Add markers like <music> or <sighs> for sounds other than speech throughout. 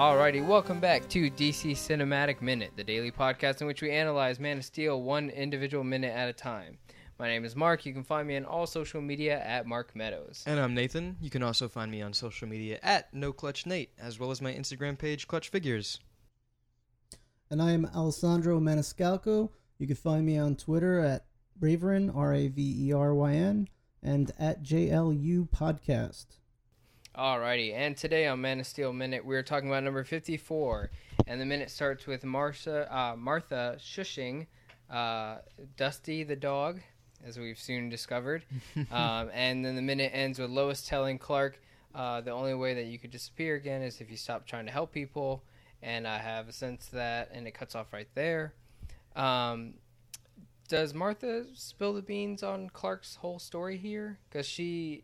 Alrighty, welcome back to DC Cinematic Minute, the daily podcast in which we analyze Man of Steel one individual minute at a time. My name is Mark. You can find me on all social media at Mark Meadows. And I'm Nathan. You can also find me on social media at NoClutchNate, as well as my Instagram page, Clutch Figures. And I am Alessandro Maniscalco. You can find me on Twitter at Raveryn, R A V E R Y N, and at JLU Podcast. Alrighty, and today on Man of Steel Minute, we're talking about number 54. And the minute starts with Martha, uh, Martha shushing uh, Dusty the dog, as we've soon discovered. <laughs> um, and then the minute ends with Lois telling Clark uh, the only way that you could disappear again is if you stop trying to help people. And I have a sense that, and it cuts off right there. Um, does Martha spill the beans on Clark's whole story here? Because she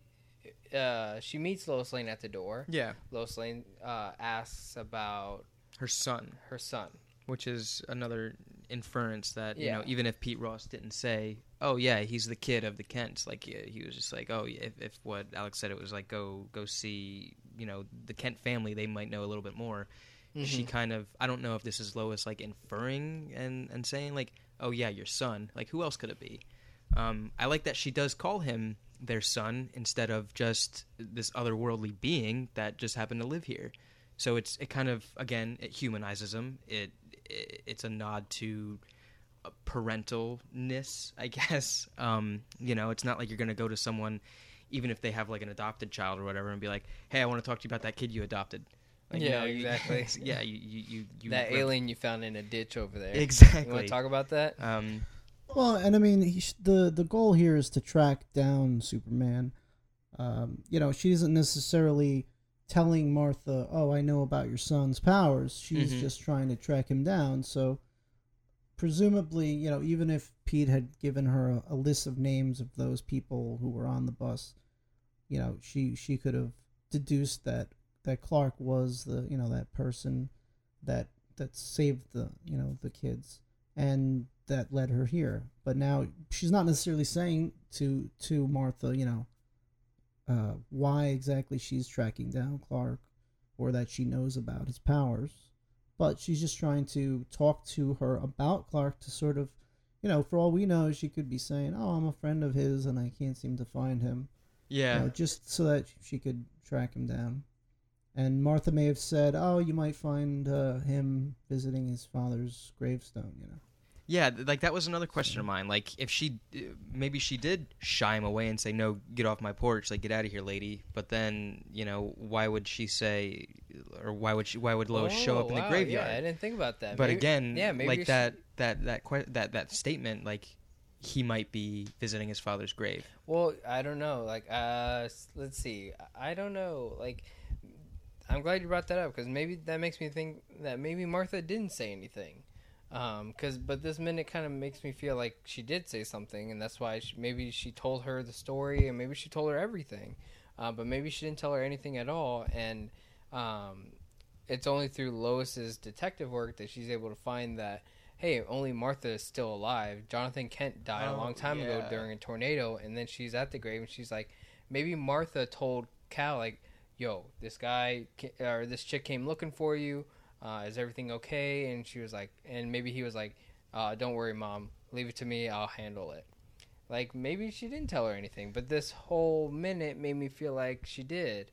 uh, she meets Lois Lane at the door. Yeah, Lois Lane uh, asks about her son, her son. which is another inference that you know, even if Pete Ross didn't say, "Oh yeah, he's the kid of the Kents," like yeah, he was just like, "Oh, if, if what Alex said, it was like go go see you know the Kent family, they might know a little bit more." She Mhm. kind of, I don't know if this is Lois like inferring and and saying like, "Oh yeah, your son." Like who else could it be? Um, I like that she does call him their son instead of just this otherworldly being that just happened to live here. So it's it kind of again it humanizes them. It, it it's a nod to parentalness, I <laughs> guess. Um, you know, it's not like you're gonna go to someone, even if they have like an adopted child or whatever, and be like, "Hey, I want to talk to you about that kid you adopted." Like, you Yeah, know, exactly. <laughs> yeah, you you you, you that rep- alien you found in a ditch over there. Exactly. You want to talk about that? Um, Well, and I mean, he sh- the the goal here is to track down Superman. Um, you know, she isn't necessarily telling Martha, "Oh, I know about your son's powers." She's Mhm. just trying to track him down. So, presumably, you know, even if Pete had given her a, a list of names of those people who were on the bus, you know, she she could have deduced that that Clark was the you know that person that that saved the you know the kids and that led her here. But now she's not necessarily saying to to Martha, you know, uh, why exactly she's tracking down Clark, or that she knows about his powers. But she's just trying to talk to her about Clark to sort of, you know, for all we know, she could be saying, "Oh, I'm a friend of his, and I can't seem to find him." yeah, you know, just so that she could track him down. And Martha may have said, "Oh, you might find uh, him visiting his father's gravestone." You know. Yeah, like that was another question of mine. Like, if she, uh, maybe she did shy him away and say, "No, get off my porch, like get out of here, lady." But then, you know, why would she say, or why would she, why would Lois show up Oh, in the graveyard? Yeah, I didn't think about that. but Maybe- again, yeah, maybe like that, that, that, que- that, that statement, like he might be visiting his father's grave. Well, I don't know. Like, uh, let's see. I don't know. Like, I'm glad you brought that up because maybe that makes me think that maybe Martha didn't say anything. Um, cause but this minute kind of makes me feel like she did say something, and that's why she, maybe she told her the story, and maybe she told her everything, uh, but maybe she didn't tell her anything at all, and um, it's only through Lois's detective work that she's able to find that hey, only Martha is still alive. Jonathan Kent died a Oh, long time ago during a tornado, and then she's at the grave and she's like, maybe Martha told Cal like, "Yo, this guy or this chick came looking for you. Uh, is everything okay?" And she was like, and maybe he was like, uh, "Don't worry, mom. Leave it to me. I'll handle it." Like maybe she didn't tell her anything, but this whole minute made me feel like she did.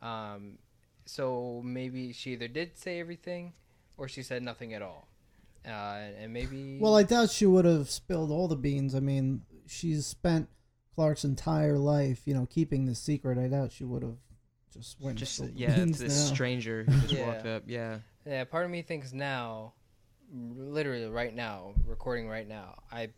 Um, so maybe she either did say everything, or she said nothing at all. Uh, and maybe Well, I doubt she would have spilled all the beans. I mean, she's spent Clark's entire life, you know, keeping this secret. I doubt she would have just went Just spilled <laughs> yeah, to this now. stranger <laughs> who just Yeah. walked up. Yeah, Yeah, part of me thinks now, literally right now, recording right now, I,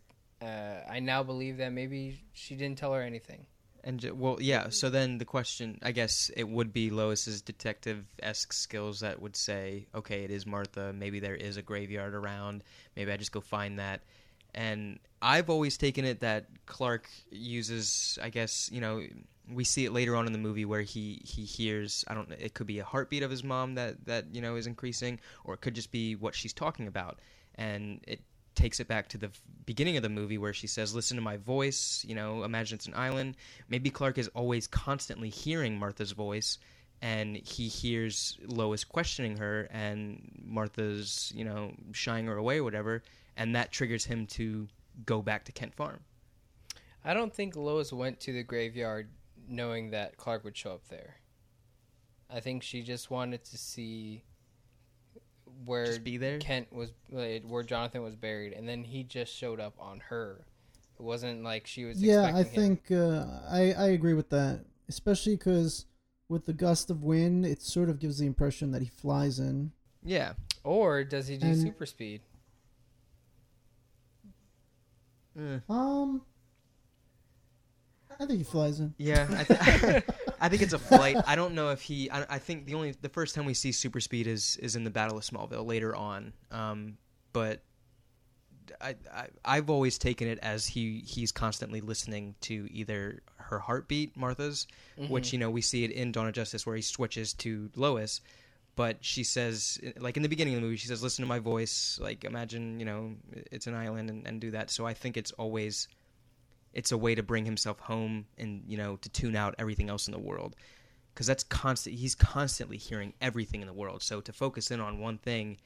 uh, I now believe that maybe she didn't tell her anything. And ju- well, yeah. So then the question, I guess, it would be Lois's detective esque skills that would say, okay, it is Martha. Maybe there is a graveyard around. Maybe I just go find that. And I've always taken it that Clark uses, I guess, you know, we see it later on in the movie where he he hears, I don't it could be a heartbeat of his mom that that you know is increasing, or it could just be what she's talking about, and it takes it back to the beginning of the movie where she says, "Listen to my voice." You know, imagine it's an island. Maybe Clark is always constantly hearing Martha's voice, and he hears Lois questioning her, and Martha's you know shying her away or whatever, and that triggers him to go back to Kent Farm. I don't think Lois went to the graveyard knowing that Clark would show up there. I think she just wanted to see where Just be there. Kent was, where Jonathan was buried, and then he just showed up on her. It wasn't like she was. Yeah, I him. think uh, I I agree with that, especially because with the gust of wind, it sort of gives the impression that he flies in. Yeah, Or does he do And- super speed? Eh. Um, I think he flies in. yeah. I, th- <laughs> I think it's a flight. I don't know if he. I, I think the only the first time we see super speed is is in the Battle of Smallville later on. Um, but I, I I've always taken it as he he's constantly listening to either her heartbeat, Martha's, which you know we see it in Dawn of Justice where he switches to Lois. But she says, like in the beginning of the movie, she says, "Listen to my voice. Like imagine, you know, it's an island, and, and do that." So I think it's always, it's a way to bring himself home, and you know, to tune out everything else in the world, because that's constant. He's constantly hearing everything in the world. So to focus in on one thing,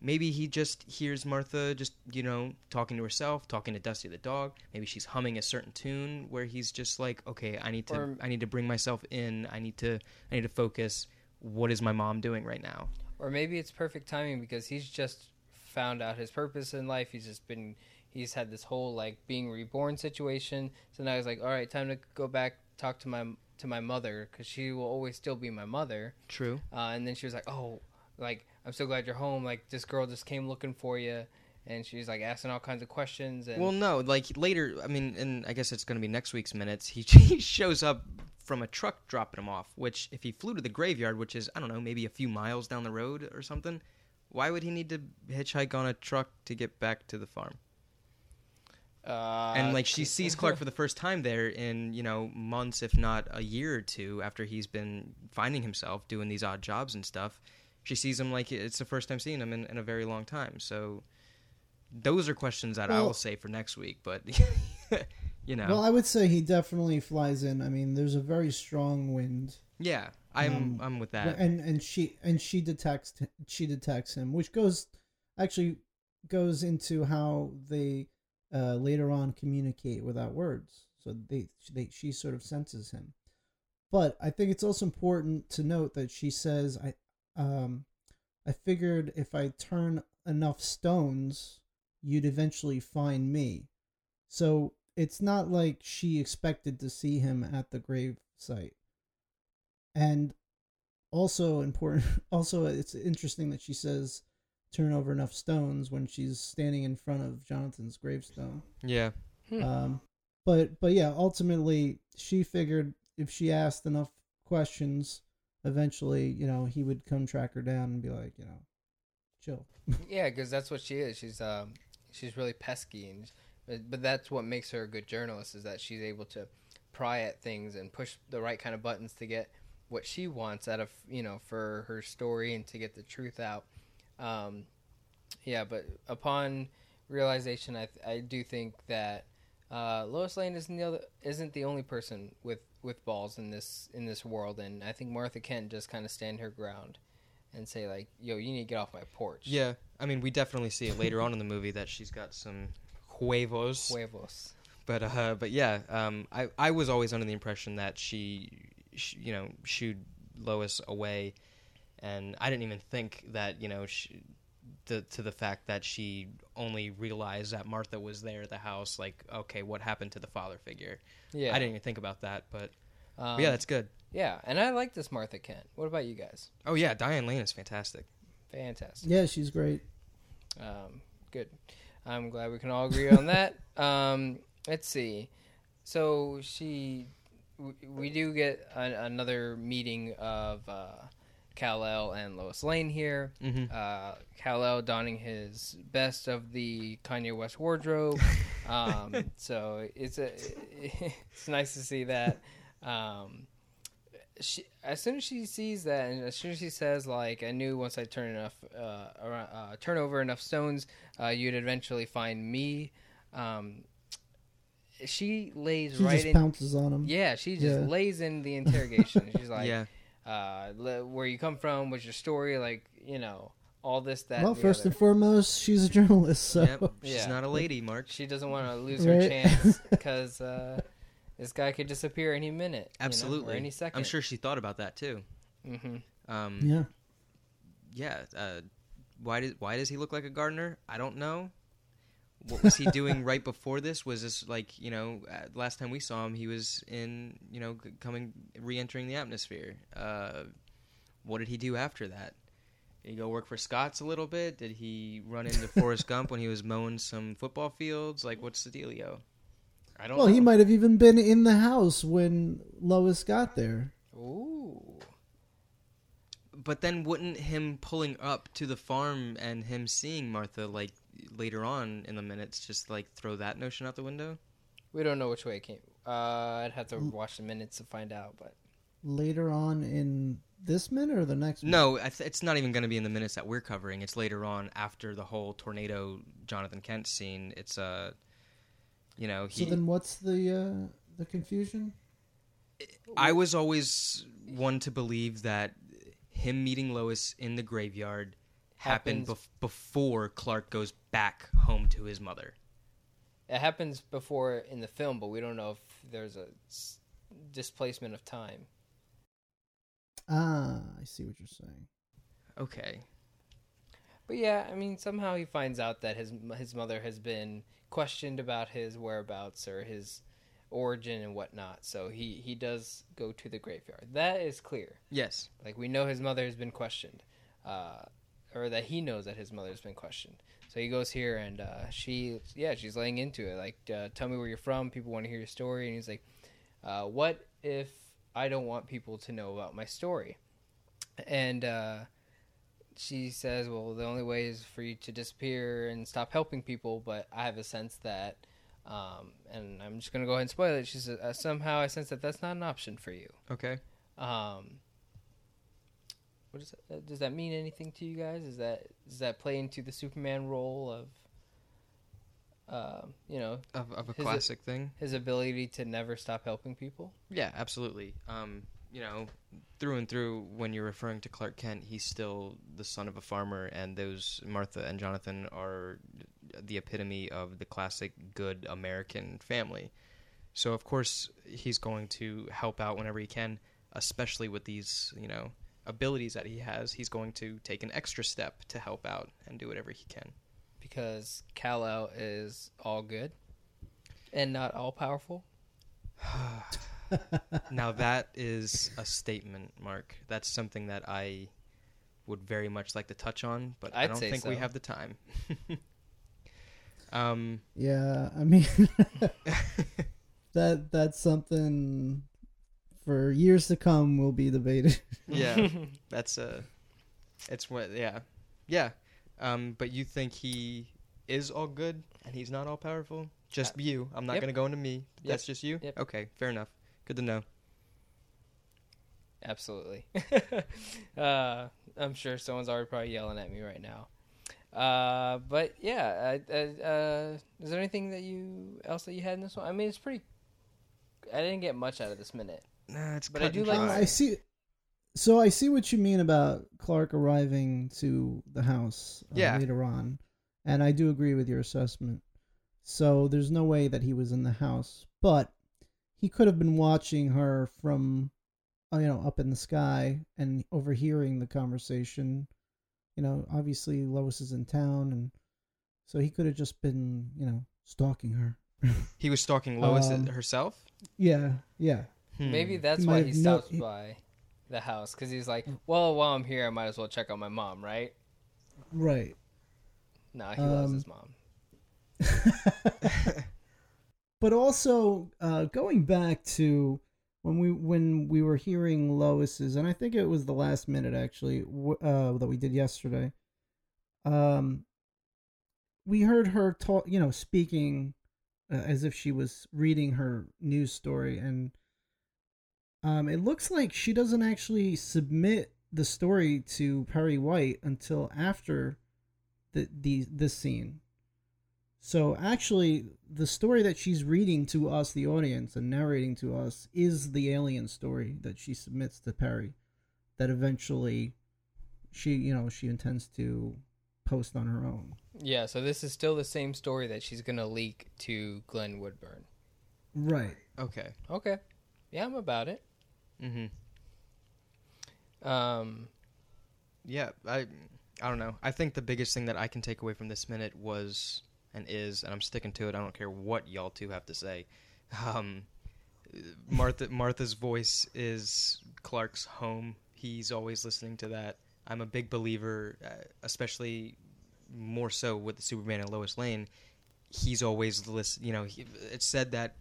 maybe he just hears Martha just you know talking to herself, talking to Dusty the dog. Maybe she's humming a certain tune where he's just like, okay, I need to, Or- I need to bring myself in. I need to, I need to focus. What is my mom doing right now? Or maybe it's perfect timing because he's just found out his purpose in life. He's just been he's had this whole like being reborn situation. So now he's like, all right, time to go back talk to my to my mother because she will always still be my mother. True. Uh, and then she was like, oh, like I'm so glad you're home. Like this girl just came looking for you, and she's like asking all kinds of questions. And Well, no, like later. I mean, and I guess it's going to be next week's minutes. He, <laughs> he shows up from a truck dropping him off. Which, if he flew to the graveyard, which is I don't know, maybe a few miles down the road or something, why would he need to hitchhike on a truck to get back to the farm? Uh, and like she sees Clark for the first time there in you know months, if not a year or two after he's been finding himself doing these odd jobs and stuff. She sees him like it's the first time seeing him in, in a very long time. So those are questions that I will say for next week. But <laughs> you know, Well, I would say he definitely flies in. I mean, there's a very strong wind, yeah, I'm um, I'm with that. and and she and she detects she detects him, which goes actually goes into how they uh, later on communicate without words. So they they she sort of senses him. But I think it's also important to note that she says, "I um, I figured if I turn enough stones, you'd eventually find me." So it's not like she expected to see him at the grave site. And also important <laughs> also it's interesting that she says turn over enough stones when she's standing in front of Jonathan's gravestone. yeah, Hmm. Um but but yeah, ultimately she figured if she asked enough questions, eventually, you know, he would come track her down and be like, you know, chill. <laughs> Yeah, because that's what she is. She's um, she's really pesky, and but, but that's what makes her a good journalist is that she's able to pry at things and push the right kind of buttons to get what she wants out of you know for her story and to get the truth out. Um, yeah, but upon realization, I I do think that uh, Lois Lane isn't the other, isn't the only person with with balls in this in this world, and I think Martha Kent just kind of stand her ground and say like, "Yo, you need to get off my porch." yeah. I mean, we definitely see it later on in the movie that she's got some huevos. Huevos. but uh, but yeah, um, I I was always under the impression that she, sh you know, shooed Lois away, and I didn't even think that you know she, the to the fact that she only realized that Martha was there at the house. Like, okay, what happened to the father figure? Yeah. I didn't even think about that, but, Um, but yeah, that's good. yeah, and I like this Martha Kent. What about you guys? Oh yeah, Diane Lane is fantastic. Fantastic. Yeah, she's great. Um, good. I'm glad we can all agree on that. <laughs> Um, let's see. So she, we, we do get a, another meeting of uh, Kal El and Lois Lane here. hmm Uh, Kal El donning his best of the Kanye West wardrobe. <laughs> Um, so it's a, <laughs> it's nice to see that. Um, she, as soon as she sees that, and as soon as she says, like, I knew once I turn enough, uh, around, uh, turn over enough stones, uh, you'd eventually find me. Um, she lays She right just in. pounces on him. Yeah, she just Yeah. lays in the <laughs> interrogation. She's like, yeah, uh, where you come from, what's your story, like you know, all this that. well, and first other. and foremost, she's a journalist, so Yep, she's Yeah. not a lady, Mark. she doesn't want to lose her chance <laughs> because uh, this guy could disappear any minute, you know, Absolutely, or any second. I'm sure she thought about that too. hmm Um, yeah. yeah. Uh, why does why does he look like a gardener? I don't know. What was he doing right before this? Was this like you know uh, last time we saw him, he was in you know coming re-entering the atmosphere. Uh, what did he do after that? Did he go work for Scott's a little bit? Did he run into Forrest Gump when he was mowing some football fields? Like, what's the dealio? I don't Well, know. he might have even been in the house when Lois got there. Ooh. But then wouldn't him pulling up to the farm and him seeing Martha like later on in the minutes just like throw that notion out the window? We don't know which way it came. Uh, I'd have to watch the minutes to find out, but Later on in this minute or the next? minute? No, I it's not even going to be in the minutes that we're covering. It's later on after the whole tornado Jonathan Kent scene. It's uh you know, he So then, what's the uh, the confusion? I was always one to believe that him meeting Lois in the graveyard happened bef- before Clark goes back home to his mother. it happens before in the film, but we don't know if there's a s- displacement of time. Ah, I see what you're saying. Okay. But yeah, I mean, somehow he finds out that his his mother has been questioned about his whereabouts or his origin and whatnot. So he he does go to the graveyard. That is clear. Yes. Like we know his mother has been questioned, uh, or that he knows that his mother has been questioned. So he goes here and uh, she, yeah, she's laying into it. Like, uh, tell me where you're from. People want to hear your story. And he's like, uh, what if I don't want people to know about my story? And uh, she says, well, the only way is for you to disappear and stop helping people. But I have a sense that, um, and I'm just gonna go ahead and spoil it. She says, uh, somehow I sense that that's not an option for you. Okay. Um, what does that, uh, does that mean anything to you guys? Is that does that play into the Superman role of, um, you know, Of, of a Is it- classic thing. his ability to never stop helping people? Yeah, absolutely. Um, you know, through and through, when you're referring to Clark Kent, he's still the son of a farmer, and those Martha and Jonathan are the epitome of the classic good American family. So of course he's going to help out whenever he can, especially with these, you know, abilities that he has. He's going to take an extra step to help out and do whatever he can. Because Kal El is all good and not all powerful. <sighs> now that is a statement, Mark. That's something that I would very much like to touch on, but I I'd don't say think we have the time. <laughs> um, Yeah, I mean <laughs> <laughs> that that's something for years to come will be debated. <laughs> yeah, <laughs> that's uh it's what yeah, yeah. Um, but you think he is all good and he's not all powerful? Just you. I'm not Uh, Yep. gonna go into me. Yep. That's just you. Yep. Okay, fair enough. Good to know. Absolutely. <laughs> uh, I'm sure someone's already probably yelling at me right now. Uh, but yeah, I, I, uh, is there anything that you else that you had in this one? I mean, it's pretty. I didn't get much out of this minute. Nah, it's But I do and like- dry. I see. So I see what you mean about Clark arriving to the house uh, Yeah. later on, and I do agree with your assessment. So there's no way that he was in the house, but he could have been watching her from, uh, you know, up in the sky and overhearing the conversation. You know, obviously Lois is in town, and so he could have just been, you know, stalking her. He was stalking Lois Um, herself. yeah, yeah. Hmm. Maybe that's He why he have no- stops he- by the house because he's like, well, while I'm here, I might as well check on my mom, right? Right. No, he loves Um, his mom. <laughs> but also uh, going back to when we when we were hearing Lois's, and I think it was the last minute actually uh, that we did yesterday. Um, we heard her talk, you know, speaking uh, as if she was reading her news story, and um, it looks like she doesn't actually submit the story to Perry White until after the the this scene. So actually, the story that she's reading to us, the audience, and narrating to us, is the alien story that she submits to Perry. that eventually she you know she intends to post on her own. Yeah, so this is still the same story that she's gonna leak to Glenn Woodburn. Right. Okay. Okay. Yeah, I'm about it. Mm-hmm. Um, Yeah, I I don't know. I think the biggest thing that I can take away from this minute was and is, and I'm sticking to it. I don't care what y'all two have to say. <laughs> Um, Martha Martha's voice is Clark's home. He's always listening to that. I'm a big believer, uh, especially more so with the Superman and Lois Lane. He's always listen. You know, he, it's said that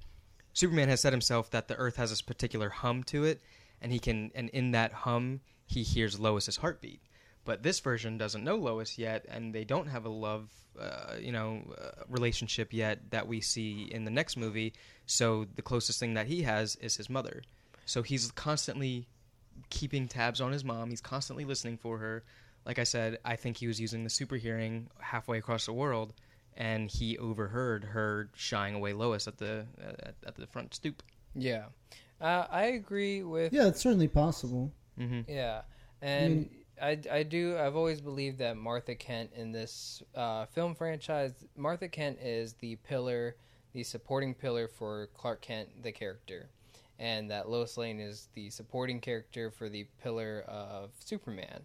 Superman has said himself that the Earth has this particular hum to it, and he can, and in that hum, he hears Lois's heartbeat. But this version doesn't know Lois yet, and they don't have a love, uh, you know, uh, relationship yet that we see in the next movie. So the closest thing that he has is his mother. So he's constantly keeping tabs on his mom. He's constantly listening for her. Like I said, I think he was using the super hearing halfway across the world, and he overheard her shying away Lois at the at, at the front stoop. yeah, uh, I agree with. Yeah, it's certainly possible. Mm-hmm. Yeah, and mean- I, I do. I've always believed that Martha Kent in this uh, film franchise, Martha Kent is the pillar, the supporting pillar for Clark Kent, the character, and that Lois Lane is the supporting character for the pillar of Superman.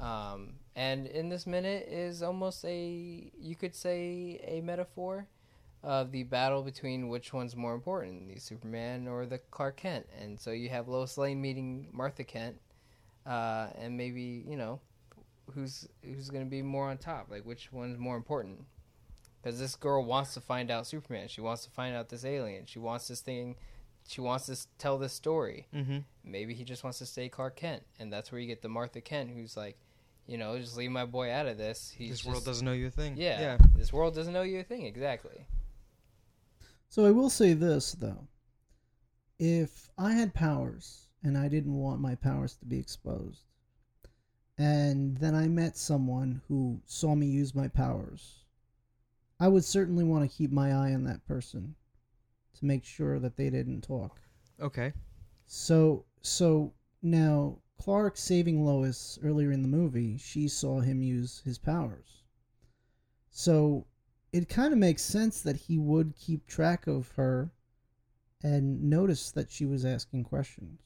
Um, and in this minute is almost a you could say a metaphor of the battle between which one's more important, the Superman or the Clark Kent. And so you have Lois Lane meeting Martha Kent, uh, and maybe you know who's who's going to be more on top, like which one's more important. Because this girl wants to find out Superman. She wants to find out this alien. She wants this thing. She wants to tell this story. Mm-hmm. Maybe he just wants to stay Clark Kent, and that's where you get the Martha Kent, who's like, you know, just leave my boy out of this. He's This just, world doesn't know you a thing. Yeah, Yeah. this world doesn't know you a thing exactly. So I will say this though. If I had powers and I didn't want my powers to be exposed, and then I met someone who saw me use my powers, I would certainly want to keep my eye on that person to make sure that they didn't talk. Okay. So so now Clark saving Lois earlier in the movie, she saw him use his powers. So it kind of makes sense that he would keep track of her and notice that she was asking questions.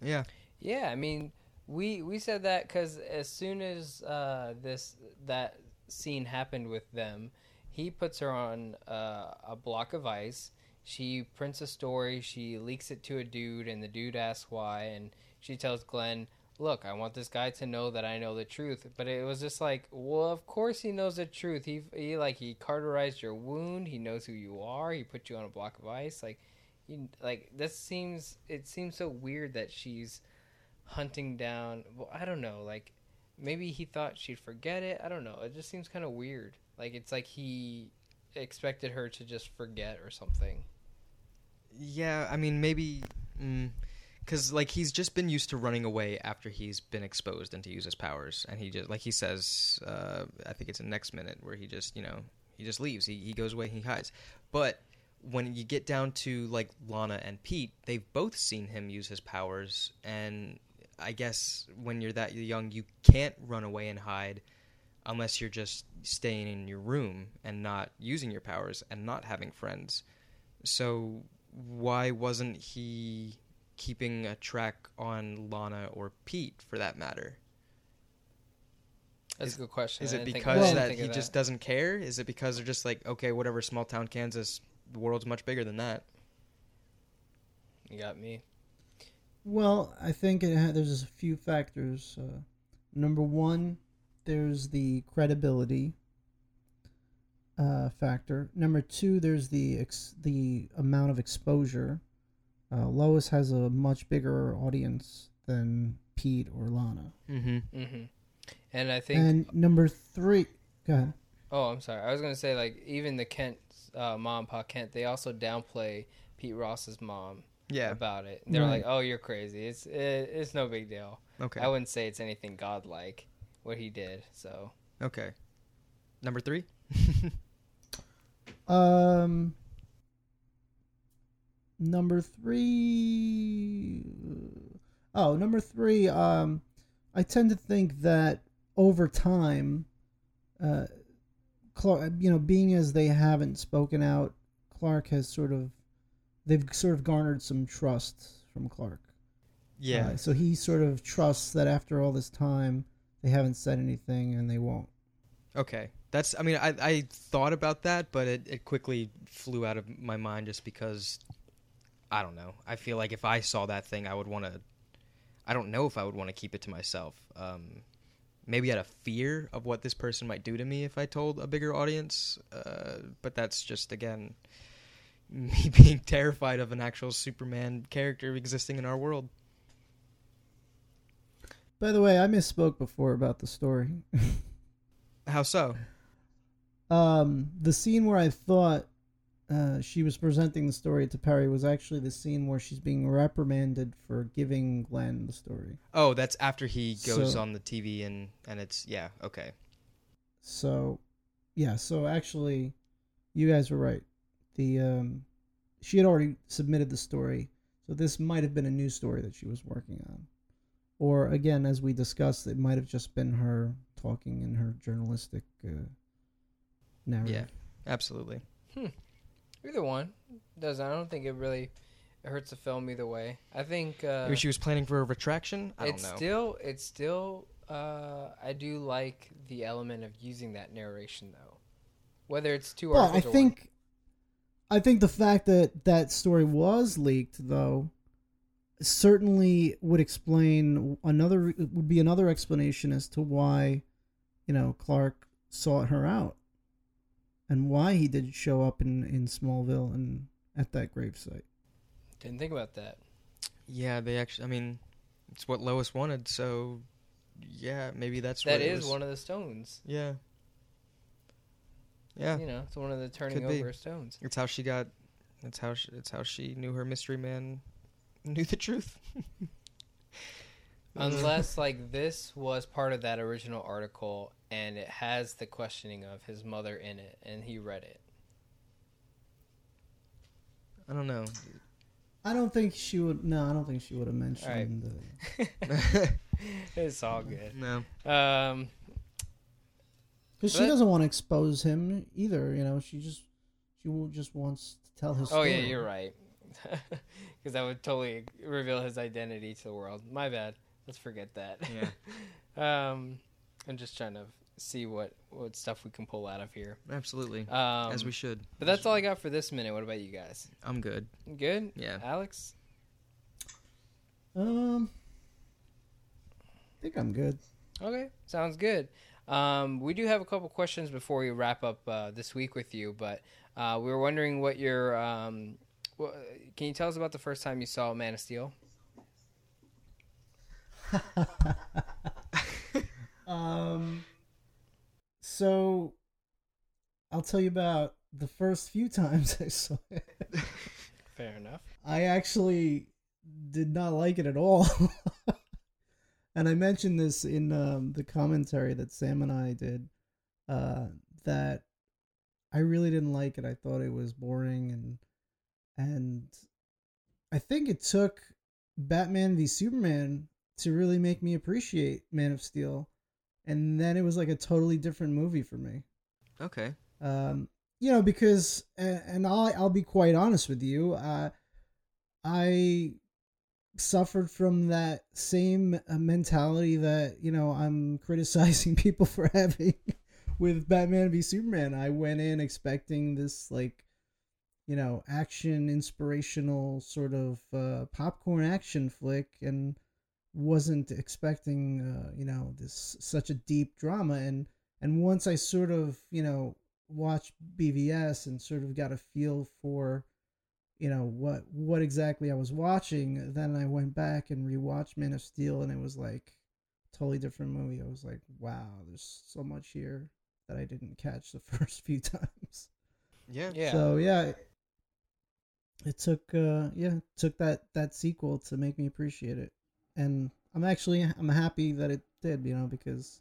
Yeah. Yeah, I mean, we we said that because as soon as uh, this that scene happened with them, he puts her on uh, a block of ice. She prints a story. She leaks it to a dude, and the dude asks why, and she tells Glenn, "Look, I want this guy to know that I know the truth." But it was just like, well, of course he knows the truth. He he like he cauterized your wound. He knows who you are. He put you on a block of ice. Like, he, like this seems it seems so weird that she's hunting down well i don't know like maybe he thought she'd forget it i don't know it just seems kind of weird like it's like he expected her to just forget or something Yeah, I mean maybe because like he's just been used to running away after he's been exposed and to use his powers, and he just like he says, uh, I think it's the next minute where he just you know he just leaves, he he goes away, he hides. But when you get down to like Lana and Pete, they've both seen him use his powers, and I guess when you're that young, you can't run away and hide unless you're just staying in your room and not using your powers and not having friends. So why wasn't he keeping a track on Lana or Pete for that matter? that's Is- a good question Is it because that he of just doesn't care? Is it because they're just like, okay, whatever, small town Kansas, the world's much bigger than that? you got me Well, I think it ha- there's a few factors. Uh, number one, there's the credibility uh, factor. Number two, there's the ex- the amount of exposure. Uh, Lois has a much bigger audience than Pete or Lana. Mm-hmm. hmm and i think And number three, go ahead. oh i'm sorry i was gonna say like even the kent uh, mom pa kent they also downplay pete ross's mom Yeah. about it they're Right. like oh you're crazy it's it, it's no big deal Okay. i wouldn't say it's anything godlike what he did so Okay. Number three. <laughs> Um, number three, Oh, number three. Um, I tend to think that over time, uh, Clark, you know, being as they haven't spoken out, Clark has sort of, they've sort of garnered some trust from Clark. Yeah. Uh, so he sort of trusts that after all this time, they haven't said anything and they won't. Okay. That's I mean I I thought about that, but it, it quickly flew out of my mind just because I don't know. I feel like if I saw that thing I would want to I don't know if I would want to keep it to myself. Um maybe out of fear of what this person might do to me if I told a bigger audience. Uh, but that's just again <laughs> me being terrified of an actual Superman character existing in our world. By the way, I misspoke before about the story. How so? Um, the scene where I thought uh, she was presenting the story to Perry was actually the scene where she's being reprimanded for giving Glenn the story. Oh, that's after he goes So- on the TV and and it's yeah, okay. So, yeah. So actually, you guys were right. The um, she had already submitted the story, so this might have been a new story that she was working on, or again, as we discussed, it might have just been her talking in her journalistic uh, narrative. Yeah. Absolutely. Either one does. I don't think it really hurts the film either way. I think uh, Maybe she was planning for a retraction. I don't it's know. still it's still uh, I do like the element of using that narration though, whether it's two Well, I articles or one. think, I think the fact that that story was leaked, though, certainly would explain another would be another explanation as to why, you know, Clark sought her out, and why he did show up in in Smallville and at that gravesite. didn't think about that. yeah, they actually. I mean, it's what Lois wanted. So, yeah, maybe that's That what was. one of the stones. Yeah. Yeah, You know, it's one of the turning Could be. over stones. it's how she got. It's how she, it's how she knew her mystery man knew the truth. <laughs> Unless like this was part of that original article and it has the questioning of his mother in it and he read it. I don't know. I don't think she would. No, I don't think she would have mentioned. uh <laughs> it's all <laughs> good. no. Um Because she doesn't want to expose him either. You know, she just she will just wants to tell his Oh story. yeah, you're right. <laughs> Cuz that would totally reveal his identity to the world. My bad. Let's forget that. Yeah. <laughs> um I'm just trying to see what what stuff we can pull out of here. Absolutely. Um As we should. But that's all I got for this minute. What about you guys? I'm good. Good? Yeah. Alex? Um, I think I'm good. Okay, sounds good. Um, we do have a couple questions before we wrap up uh, this week with you, but uh, we were wondering what your. Um, wha can you tell us about the first time you saw Man of Steel? <laughs> Um, so I'll tell you about the first few times I saw it. Fair enough. I actually did not like it at all. <laughs> and I mentioned this in um, the commentary that Sam and I did uh, that I really didn't like it. I thought it was boring and and I think it took Batman v Superman to really make me appreciate Man of Steel. And then it was like a totally different movie for me Okay. um, you know, because and, I'll I'll be quite honest with you, uh, I suffered from that same uh, mentality that you know I'm <laughs> criticizing people for having with Batman v Superman. I went in expecting this like you know action inspirational sort of uh, popcorn action flick and wasn't expecting uh, you know this such a deep drama and and once I sort of you know watched BVS and sort of got a feel for you know what what exactly I was watching then I went back and rewatched Man of Steel and it was like totally different movie I was like wow there's so much here that I didn't catch the <laughs> first few times Yeah. Yeah. so yeah it, it took uh yeah it took that that sequel to make me appreciate it and I'm actually I'm happy that it did you know because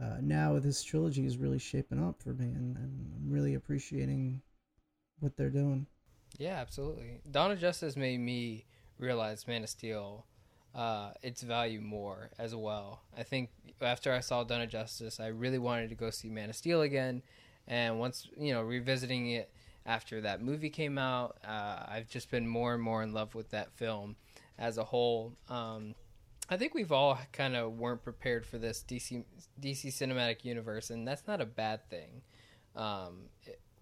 uh, now this trilogy is really shaping up for me and, and I'm really appreciating what they're doing Yeah, absolutely. Dawn of Justice made me realize Man of Steel uh, its value more as well. I think after I saw Dawn of Justice, I really wanted to go see Man of Steel again, and once you know revisiting it after that movie came out, uh, I've just been more and more in love with that film as a whole. Um, I think we've all kind of weren't prepared for this DC DC cinematic universe, and that's not a bad thing. Um,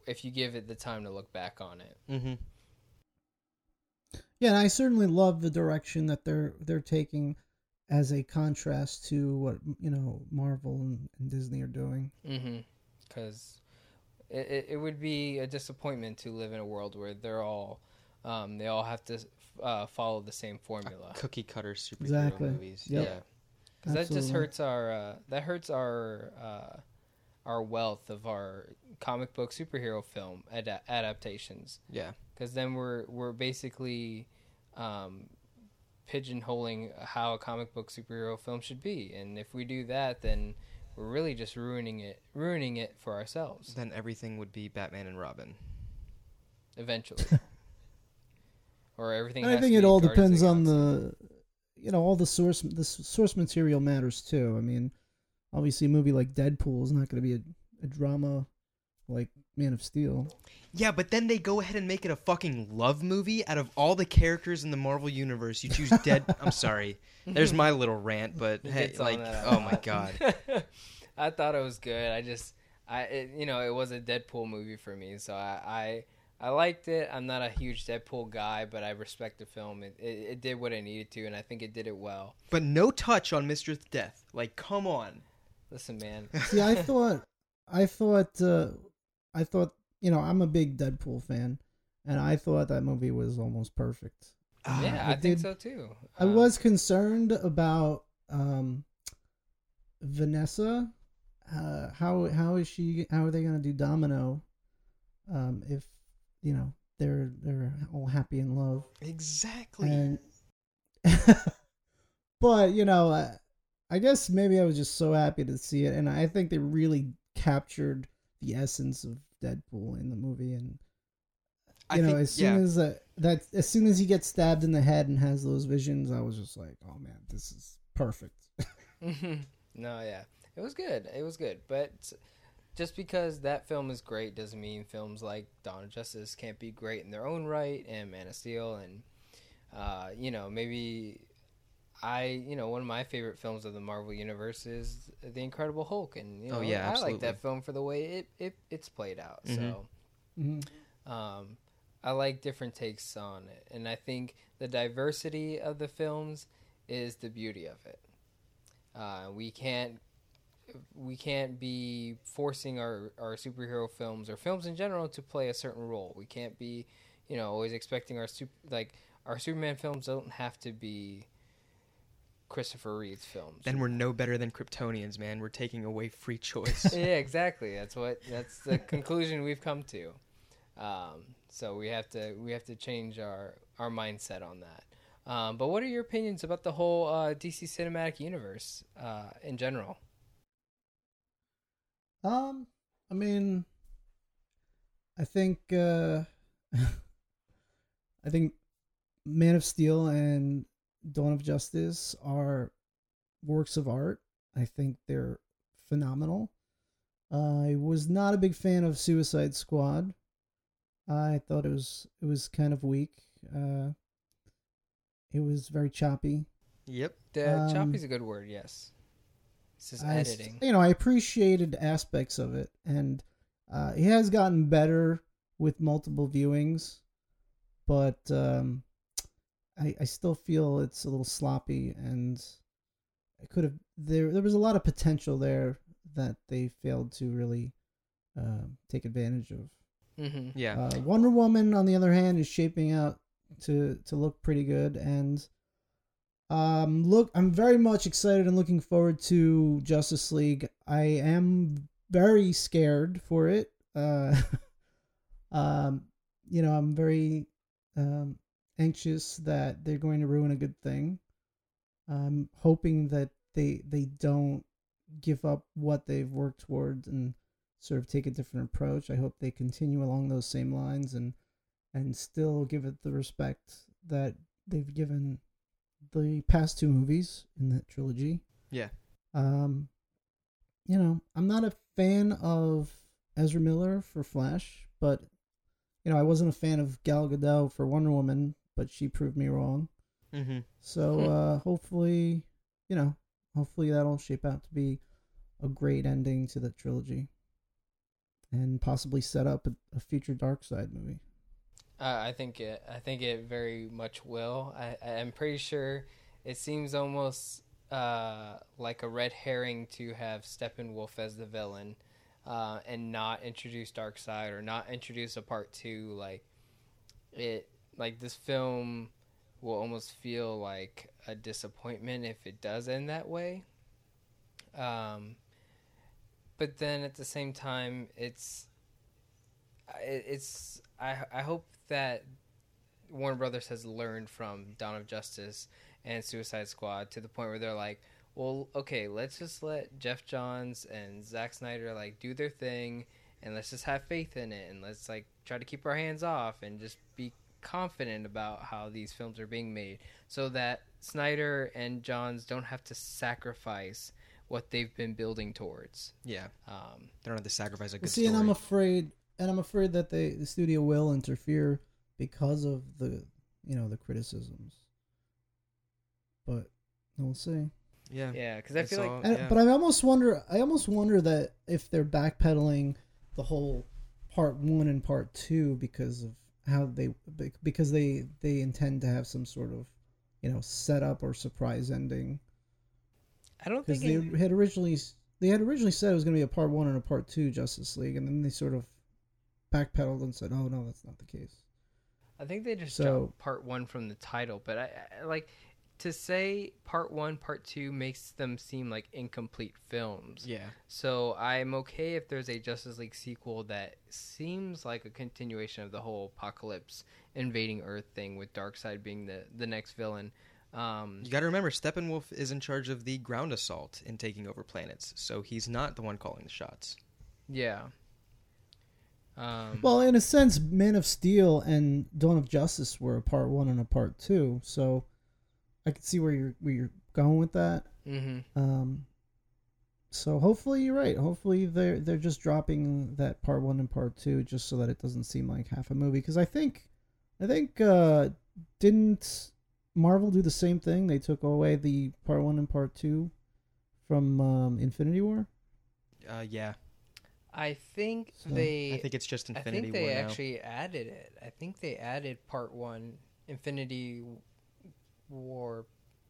if you give it the time to look back on it. Mm-hmm. Yeah, and I certainly love the direction that they're they're taking as a contrast to what you know Marvel and, and Disney are doing. Because mm-hmm. it, it, it would be a disappointment to live in a world where they're all um, they all have to uh, follow the same formula. Cookie cutter superhero Exactly. movies. Yep. Yeah, because that just hurts our uh, that hurts our uh, our wealth of our comic book superhero film ad- adaptations. Yeah. because then we're we're basically um, pigeonholing how a comic book superhero film should be, and if we do that, then we're really just ruining it, ruining it for ourselves Then everything would be Batman and Robin. eventually. <laughs> or everything. And I has to think it all Guardians of depends on the, you know, all the source. The source material matters too. I mean, obviously, a movie like Deadpool is not going to be a, a drama like Man of Steel. Yeah, but then they go ahead and make it a fucking love movie out of all the characters in the Marvel universe. You choose dead. <laughs> I'm sorry. There's my little rant, but He hey, gets like, oh my god. <laughs> I thought it was good. I just, I, it, you know, it was a Deadpool movie for me, so I, I, I liked it. I'm not a huge Deadpool guy, but I respect the film. It, it, it did what it needed to, and I think it did it well. But no touch on Mistress Death. Like, come on. Listen, man. <laughs> See, I thought, I thought, uh, I thought, you know, I'm a big Deadpool fan, and I thought that movie was almost perfect. yeah, I I, think did- so too. I Um, was concerned about um, Vanessa. Uh, how how is she? How are they going to do Domino? Um, if you know they're they're all happy in love, Exactly. and <laughs> but you know, I, I guess maybe I was just so happy to see it, and I think they really captured the essence of Deadpool in the movie, and I you know, think, as soon yeah. as uh, that, as soon as he gets stabbed in the head and has those visions, I was just like, oh man, this is perfect. <laughs> <laughs> no, yeah, it was good. It was good, but just because that film is great doesn't mean films like Dawn of Justice can't be great in their own right, and Man of Steel, and uh, you know maybe I you know one of my favorite films of the Marvel universe is The Incredible Hulk, and you know Oh, yeah, I like that film for the way it, it it's played out. Mhm. So. Mhm. Um, I like different takes on it, and I think the diversity of the films is the beauty of it. Uh, we can't we can't be forcing our, our superhero films or films in general to play a certain role. We can't be, you know, always expecting our super like our Superman films don't have to be Christopher Reeve's films. then we're no better than Kryptonians, man. We're taking away free choice. <laughs> yeah, exactly. That's what that's the <laughs> conclusion we've come to. Um, so we have to we have to change our our mindset on that. Um, but what are your opinions about the whole uh, DC cinematic universe uh, in general? Um, I mean, I think uh, <laughs> I think Man of Steel and Dawn of Justice are works of art. I think they're phenomenal. I was not a big fan of Suicide Squad. I thought it was it was kind of weak. Uh, it was very choppy. yep. The Um, choppy's a good word. Yes, this is I s- editing. you know, I appreciated aspects of it, and uh, it has gotten better with multiple viewings, but um, I, I still feel it's a little sloppy, and I could have there. There was a lot of potential there that they failed to really uh, take advantage of. hmm Yeah. Uh, Wonder Woman, on the other hand, is shaping out to to look pretty good, and um, look, I'm very much excited and looking forward to Justice League. I am very scared for it. Uh, <laughs> um, you know, I'm very um, anxious that they're going to ruin a good thing. I'm hoping that they they don't give up what they've worked towards and sort of take a different approach. I hope they continue along those same lines and and still give it the respect that they've given the past two movies in that trilogy. Yeah. Um, you know, I'm not a fan of Ezra Miller for Flash, but you know, I wasn't a fan of Gal Gadot for Wonder Woman, but she proved me wrong. Mm-hmm. So Hmm. uh, hopefully, you know, hopefully that'll shape out to be a great ending to the trilogy, and possibly set up a, a future Darkseid movie. Uh, I think it. I think it very much will. I, I'm pretty sure. It seems almost uh, like a red herring to have Steppenwolf as the villain, uh, and not introduce Darkseid or not introduce a part two. Like it, like this film will almost feel like a disappointment if it does end that way. Um, but then at the same time, it's it's I I hope that Warner Brothers has learned from Dawn of Justice and Suicide Squad to the point where they're like, well, okay, let's just let Geoff Johns and Zack Snyder like do their thing, and let's just have faith in it, and let's like try to keep our hands off and just be confident about how these films are being made, so that Snyder and Johns don't have to sacrifice what they've been building towards. Yeah, Um, they don't have to sacrifice a good See, story. and I'm afraid, and I'm afraid that they the studio will interfere because of the you know the criticisms. But we'll see. yeah, yeah, because I It's feel like all- And, yeah. But I almost wonder. I almost wonder that if they're backpedaling the whole part one and part two because of how they because they they intend to have some sort of you know setup or surprise ending I don't because think they in- had originally they had originally said it was going to be a part one and a part two Justice League, and then they sort of backpedaled and said, "Oh no, that's not the case." I think they just So- dropped part one from the title, but I, I like to say part one, part two makes them seem like incomplete films. yeah, So I'm okay if there's a Justice League sequel that seems like a continuation of the whole apocalypse invading Earth thing, with Darkseid being the the next villain. Um, you got to remember Steppenwolf is in charge of the ground assault in taking over planets, so he's not the one calling the shots. yeah. Um, Well, in a sense, Man of Steel and Dawn of Justice were a part one and a part two, so I can see where you're where you're going with that. hmm Um, so hopefully you're right. Hopefully they're they're just dropping that part one and part two just so that it doesn't seem like half a movie. Because I think, I think uh, didn't Marvel do the same thing? They took away the part one and part two from um, Infinity War. Uh, yeah, I think So, they. I think it's just Infinity. I think they War now. actually added it. I think they added part one, Infinity War.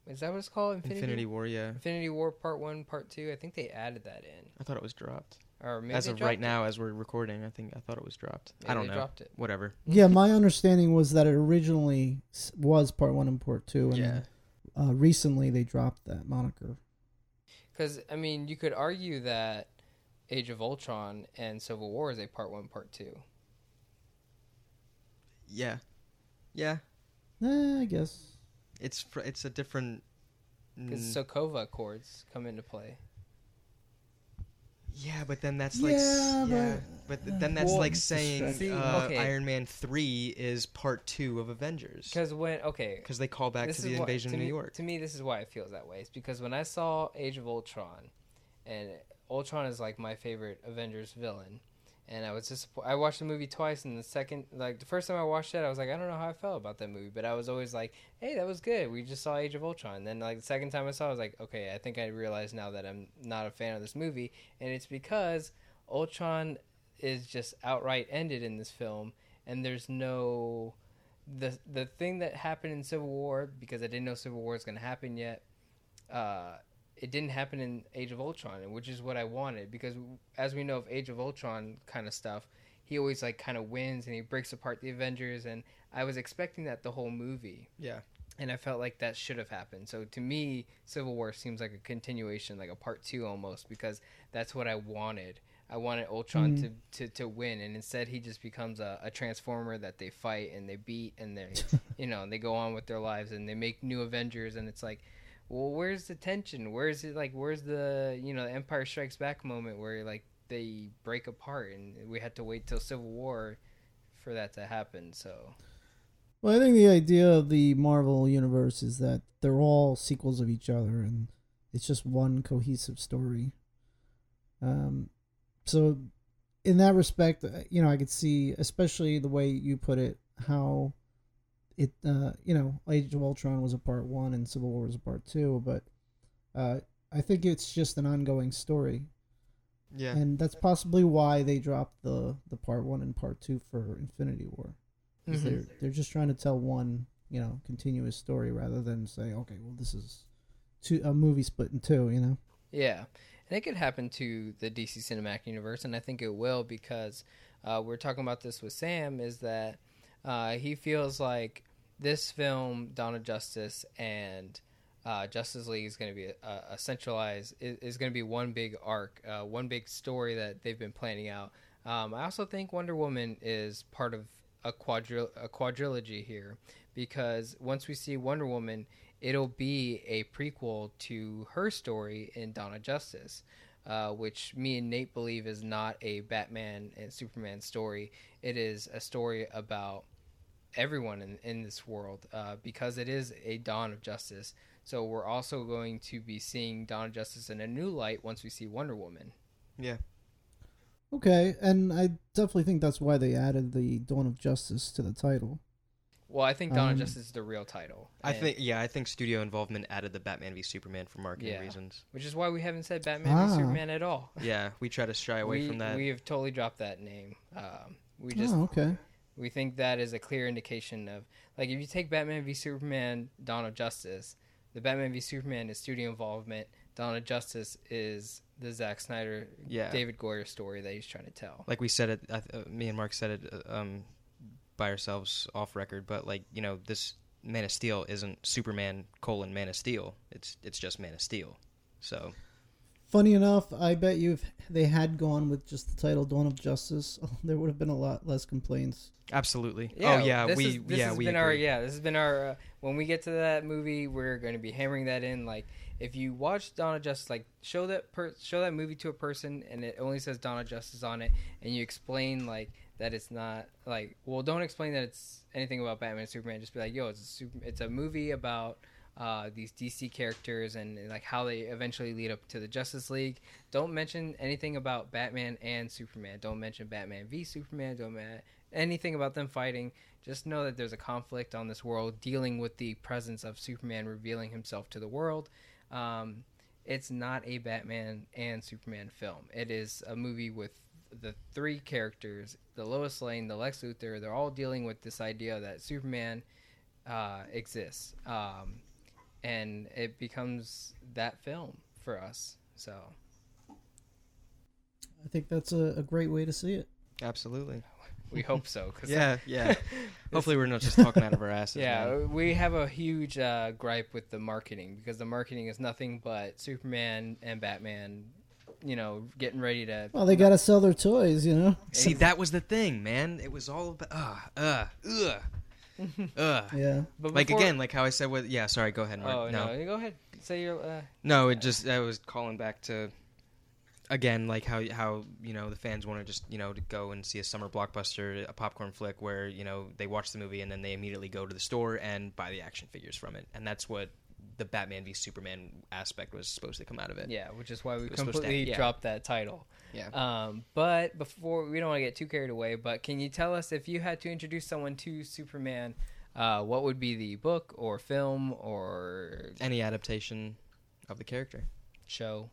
Is that what it's called? Infinity, Infinity War, yeah. Infinity War Part One, Part Two. I think they added that in, I thought it was dropped. or maybe as of right it. now, as we're recording, I think I thought it was dropped. I don't they know. Dropped it. Whatever. Yeah, my understanding was that it originally was part one and part two, and Yeah. uh, recently they dropped that moniker. Because I mean, you could argue that Age of Ultron and Civil War is a Part One, Part Two. Yeah, yeah. Eh, I guess. It's fr- it's a different. Because mm, Sokovia Accords come into play. yeah, but then that's like s- Yeah, yeah, but- but, th- then that's Well, like saying stretch. uh, okay. Iron Man three is part two of Avengers Because when okay, because they call back to the is why- invasion to of New York. To me, this is why it feels that way. It's because when I saw Age of Ultron, and Ultron is like my favorite Avengers villain, and I was just I watched the movie twice, and the second like the first time I watched it, I was like I don't know how I felt about that movie, but I was always like, hey, that was good. We just saw Age of Ultron. And then like the second time I saw, it, I was like, okay, I think I realize now that I'm not a fan of this movie, and it's because Ultron is just outright ended in this film, and there's no the the thing that happened in Civil War because I didn't know Civil War was going to happen yet. Uh, it didn't happen in Age of Ultron, which is what I wanted because as we know of Age of Ultron kind of stuff, he always like kind of wins and he breaks apart the Avengers, and I was expecting that the whole movie, yeah, and I felt like that should have happened. So to me, Civil War seems like a continuation, like a part two almost, because that's what I wanted. I wanted Ultron Mhm. to, to, to win, and instead he just becomes a, a transformer that they fight and they beat and they, <laughs> you know, and they go on with their lives and they make new Avengers, and it's like, well, where's the tension? Where's it like? Where's the you know the Empire Strikes Back moment where like they break apart and we had to wait till Civil War for that to happen? So Well, I think the idea of the Marvel universe is that they're all sequels of each other, and it's just one cohesive story. Um, so in that respect, uh, you know, I could see, especially the way you put it, how it, uh, you know, Age of Ultron was a part one and Civil War was a part two, but uh, I think it's just an ongoing story, Yeah. and that's possibly why they dropped the the part one and part two for Infinity War. Mhm. They're they're just trying to tell one, you know, continuous story rather than say, okay, well, this is two a movie split in two, you know. Yeah, and it could happen to the DC Cinematic Universe, and I think it will because uh, we're talking about this with Sam. Is that uh, he feels like this film, Dawn of Justice, and uh, Justice League is going to be a, a centralized is, is going to be one big arc, uh, one big story that they've been planning out. Um, I also think Wonder Woman is part of a quadril a quadrilogy here because once we see Wonder Woman, it'll be a prequel to her story in Dawn of Justice, uh, which me and Nate believe is not a Batman and Superman story. It is a story about everyone in, in this world uh, because it is a Dawn of Justice. So we're also going to be seeing Dawn of Justice in a new light once we see Wonder Woman. Yeah. Okay, and I definitely think that's why they added the Dawn of Justice to the title. Well, I think Dawn of Um, Justice is the real title. I think yeah, I think studio involvement added the Batman v Superman for marketing Yeah. reasons. which is why we haven't said Batman v Ah. Superman at all. Yeah, we try to shy away we, from that. We have totally dropped that name. Um, we just oh, okay. We think that is a clear indication of like if you take Batman v Superman, Dawn of Justice, the Batman v Superman is studio involvement. Dawn of Justice is the Zack Snyder, Yeah. David Goyer story that he's trying to tell. like we said it, uh, me and Mark said it uh, um, by ourselves off record, but like you know, this Man of Steel isn't Superman colon Man of Steel. It's it's just Man of Steel. So Funny enough, I bet you if they had gone with just the title Dawn of Justice, <laughs> there would have been a lot less complaints. absolutely. oh yeah, this we is, this yeah has we been our yeah this has been our uh, when we get to that movie we're going to be hammering that in like if you watch Dawn of Justice like show that per- show that movie to a person and it only says Dawn of Justice on it and you explain like that it's not like well don't explain that it's anything about Batman and Superman just be like yo it's a super, it's a movie about uh, these DC characters and, and like how they eventually lead up to the Justice League. Don't mention anything about Batman and Superman. Don't mention Batman v Superman. Don't ma- anything about them fighting. Just know that there's a conflict on this world dealing with the presence of Superman revealing himself to the world. Um, it's not a Batman and Superman film. It is a movie with the three characters, the Lois Lane, the Lex Luthor. They're all dealing with this idea that Superman uh, exists, um, and it becomes that film for us. So I think that's a, a great way to see it. Absolutely. we hope so. Cause Yeah, <laughs> yeah. Hopefully, we're not just talking out of our asses. Yeah, man. we have a huge uh, gripe with the marketing because the marketing is nothing but Superman and Batman, you know, getting ready to. Well, they got to sell their toys, you know. See, that was the thing, man. It was all about uh, uh, ugh, ugh. Yeah. But Like before- again, like how I said with yeah. Sorry, go ahead. Mark. Oh no, no. you go ahead. Say your. Uh, No, it just I was calling back to again like how how you know the fans want to just you know to go and see a summer blockbuster, a popcorn flick where you know they watch the movie and then they immediately go to the store and buy the action figures from it, and that's what the Batman v Superman aspect was supposed to come out of it. yeah, which is why we It was supposed to- completely yeah. dropped that title. Yeah. Um, but before we don't want to get too carried away, but can you tell us if you had to introduce someone to Superman, uh, what would be the book or film or Any adaptation of the character. show?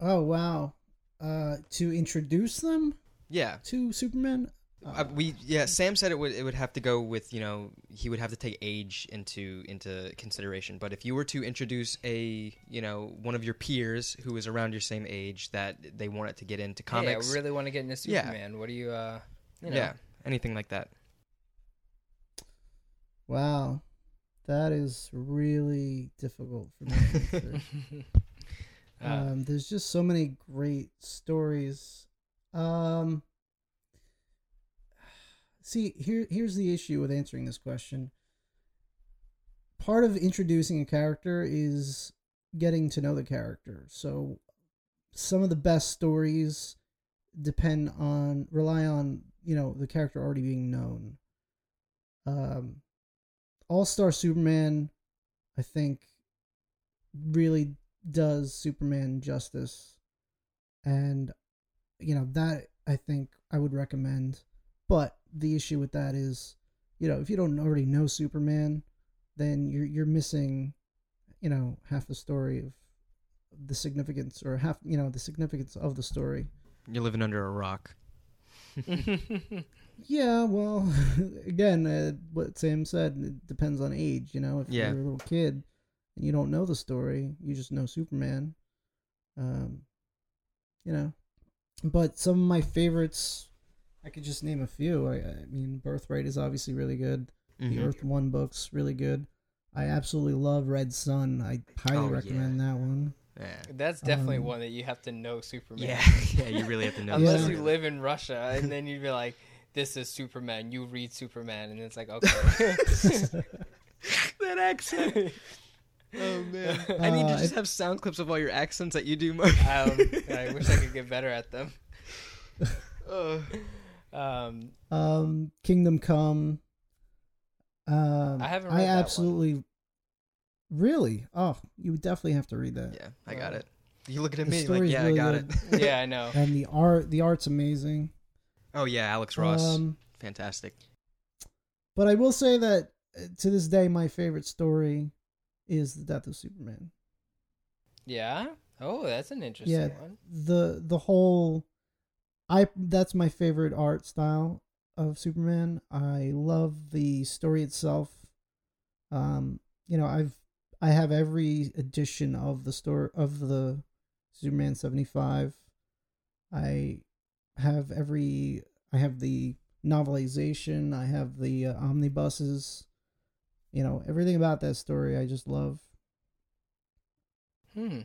Oh wow. Uh, to introduce them Yeah. to Superman. Uh, we yeah. Sam said it would it would have to go with you know he would have to take age into into consideration. But if you were to introduce a you know one of your peers who is around your same age that they wanted to get into comics, Hey, I really want to get into Yeah. Superman. What do you? Uh, you know, yeah, anything like that. Wow, that is really difficult for me. <laughs> <laughs> Uh, um, there's just so many great stories. Um, see, here here's the issue with answering this question. Part of introducing a character is getting to know the character. So, some of the best stories depend on rely on you know the character already being known. Um, All Star Superman, I think, really does Superman justice, and you know that I think I would recommend. But the issue with that is, you know, if you don't already know Superman, then you're you're missing, you know, half the story of the significance or half you know the significance of the story. You're living under a rock. <laughs> Yeah, well, <laughs> again, uh, what Sam said, it depends on age. You know, if Yeah. you're a little kid and you don't know the story, you just know Superman. Um, you know, but some of my favorites, I could just name a few. I, I mean, Birthright is obviously really good. The Mhm. Earth One book's really good. I absolutely love Red Sun. I highly Oh, recommend that one. Yeah. That's definitely Um, one that you have to know Superman. Yeah, <laughs> yeah, you really have to know. Unless the you live in Russia, and then you'd be like, "This is Superman." You read Superman, and it's like, okay. <laughs> that accent. <laughs> Oh man, I need to Uh, just have sound clips of all your accents that you do, Mark. um, I wish I could get better at them. Uh, Um, um, Kingdom Come. Um, I haven't I read that one. absolutely. Really? Oh, you would definitely have to read that. yeah, I got it. You looking at the me like, yeah, really I got good. it. <laughs> yeah, I know. And the art, the art's amazing. oh yeah, Alex Ross, Um, fantastic. but I will say that uh, to this day, my favorite story is the death of Superman. Yeah. Oh, that's an interesting Yeah. one. the The whole, I that's my favorite art style of Superman. I love the story itself. Um, you know, I've I have every edition of the story of the Superman seventy five. I have every. I have the novelization. I have the uh, omnibuses. You know everything about that story. I just love. Hmm.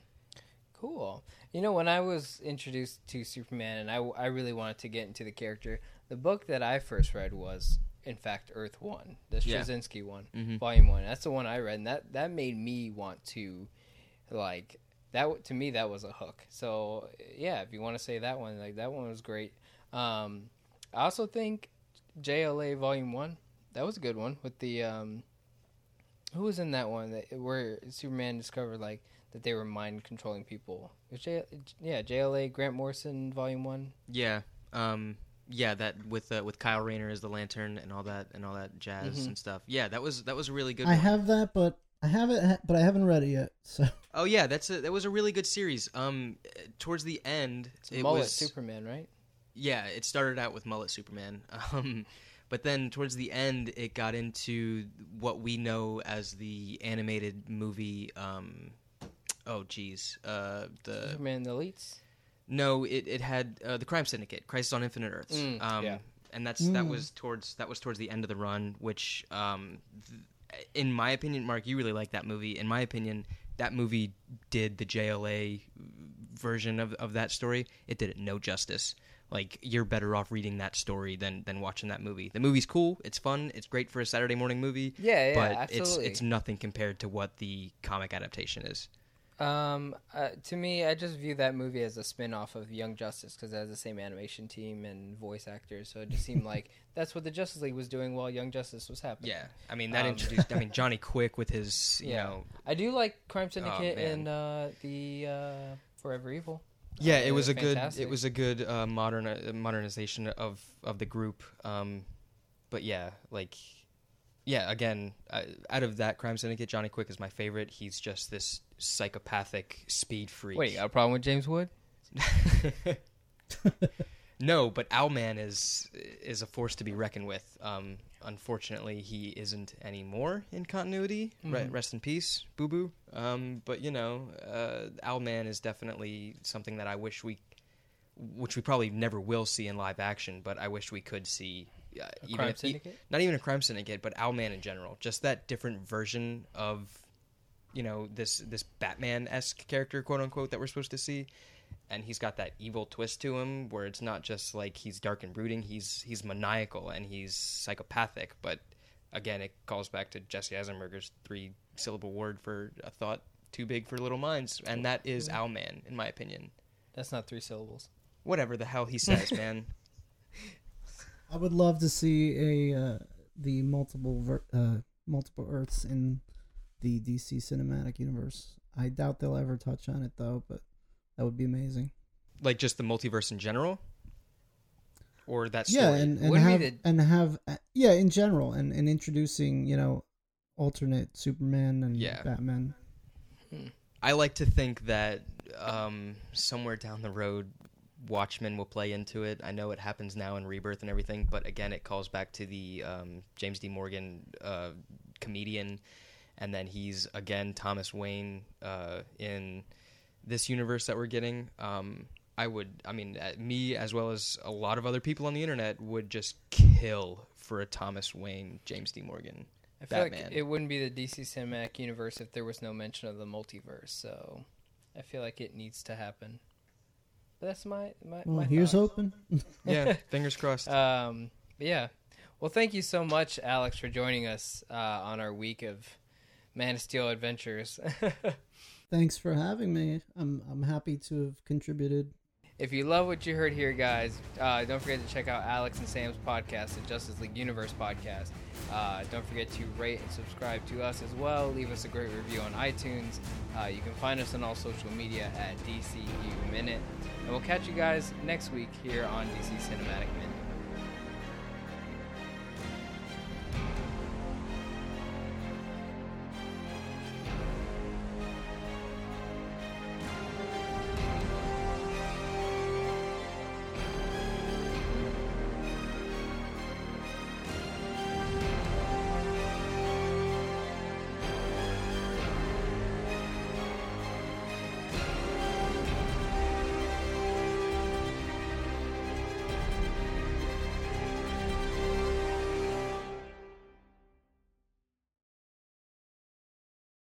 Cool. You know, when I was introduced to Superman and I, I really wanted to get into the character, the book that I first read was, in fact, Earth One, the Yeah. Straczynski one, hmm Volume One. That's the one I read, and that that made me want to, like, that to me that was a hook. So yeah, if you want to say that one, like that one was great. Um, I also think JLA Volume One, that was a good one with the um, who was in that one that where Superman discovered like that they were mind controlling people. J- yeah, JLA Grant Morrison Volume One. Yeah, um, yeah, that with uh, with Kyle Rayner as the Lantern and all that and all that jazz Mhm. and stuff. Yeah, that was that was a really good. I one. have that, but I haven't, but I haven't read it yet. So Oh yeah, that's a that was a really good series. Um, towards the end, It's it Mullet was Superman, right? yeah, it started out with mullet Superman. <laughs> Um, but then towards the end, it got into what we know as the animated movie. Um, oh geez, uh, the Superman the Elites. no, it it had uh, the Crime Syndicate, Crisis on Infinite Earths. Mm, um, yeah. and that's that Mm. was towards that was towards the end of the run, which um, th- in my opinion, Mark, you really like that movie. In my opinion, that movie did the JLA version of of that story. It did it no justice. Like you're better off reading that story than than watching that movie. The movie's cool, it's fun, it's great for a Saturday morning movie, Yeah, yeah, but absolutely. it's it's nothing compared to what the comic adaptation is. Um, uh, to me, I just view that movie as a spin-off of Young Justice because it has the same animation team and voice actors. So it just seemed like <laughs> that's what the Justice League was doing while Young Justice was happening. Yeah, I mean that Um, introduced. I mean <laughs> Johnny Quick with his you Yeah. know I do like Crime Syndicate man. and uh, the uh, Forever Evil. Yeah, it was a good. It was a good uh, modern uh, modernization of of the group. Um, but yeah, like, yeah. Again, uh, out of that crime syndicate, Johnny Quick is my favorite. He's just this psychopathic speed freak. Wait, you got a problem with James Wood? <laughs> no, but Owlman is is a force to be reckoned with. Um, unfortunately, he isn't anymore in continuity. Re- Mhm. rest in peace, Boo Boo. Um, but you know, uh, Owlman is definitely something that I wish we, which we probably never will see in live action, but I wish we could see. Uh, A even Crime if, not even a crime syndicate, but Owlman in general. Just that different version of, you know, this this Batman esque character, quote unquote, that we're supposed to see. And he's got that evil twist to him, where it's not just like he's dark and brooding. He's he's maniacal and he's psychopathic. But again, it calls back to Jesse Eisenberger's three syllable word for a thought too big for little minds, and that is Owlman, in my opinion. That's not three syllables. Whatever the hell he says, man. <laughs> I would love to see a uh, the multiple ver- uh, multiple Earths in the DC cinematic universe. I doubt they'll ever touch on it though, but that would be amazing. Like just the multiverse in general, or that story. Yeah, and, and have the- and have uh, yeah in general, and and introducing you know alternate Superman and Yeah. Batman. I like to think that um, somewhere down the road, Watchmen will play into it. I know it happens now in Rebirth and everything, but again, it calls back to the um, James D. Morgan uh, comedian, and then he's again Thomas Wayne uh, in this universe that we're getting. Um, I would, I mean, uh, me as well as a lot of other people on the internet would just kill for a Thomas Wayne, James D. Morgan. I feel Batman. like it wouldn't be the DC cinematic universe if there was no mention of the multiverse. So I feel like it needs to happen. But that's my my. Well, my here's thoughts. hoping. <laughs> Yeah, fingers crossed. Um, but yeah. Well, thank you so much, Alex, for joining us uh, on our week of Man of Steel adventures. <laughs> Thanks for having me. I'm I'm happy to have contributed. if you love what you heard here, guys, uh, don't forget to check out Alex and Sam's podcast, the Justice League Universe podcast. Uh, don't forget to rate and subscribe to us as well. Leave us a great review on iTunes. Uh, you can find us on all social media at DCU Minute. And we'll catch you guys next week here on DC Cinematic Minute.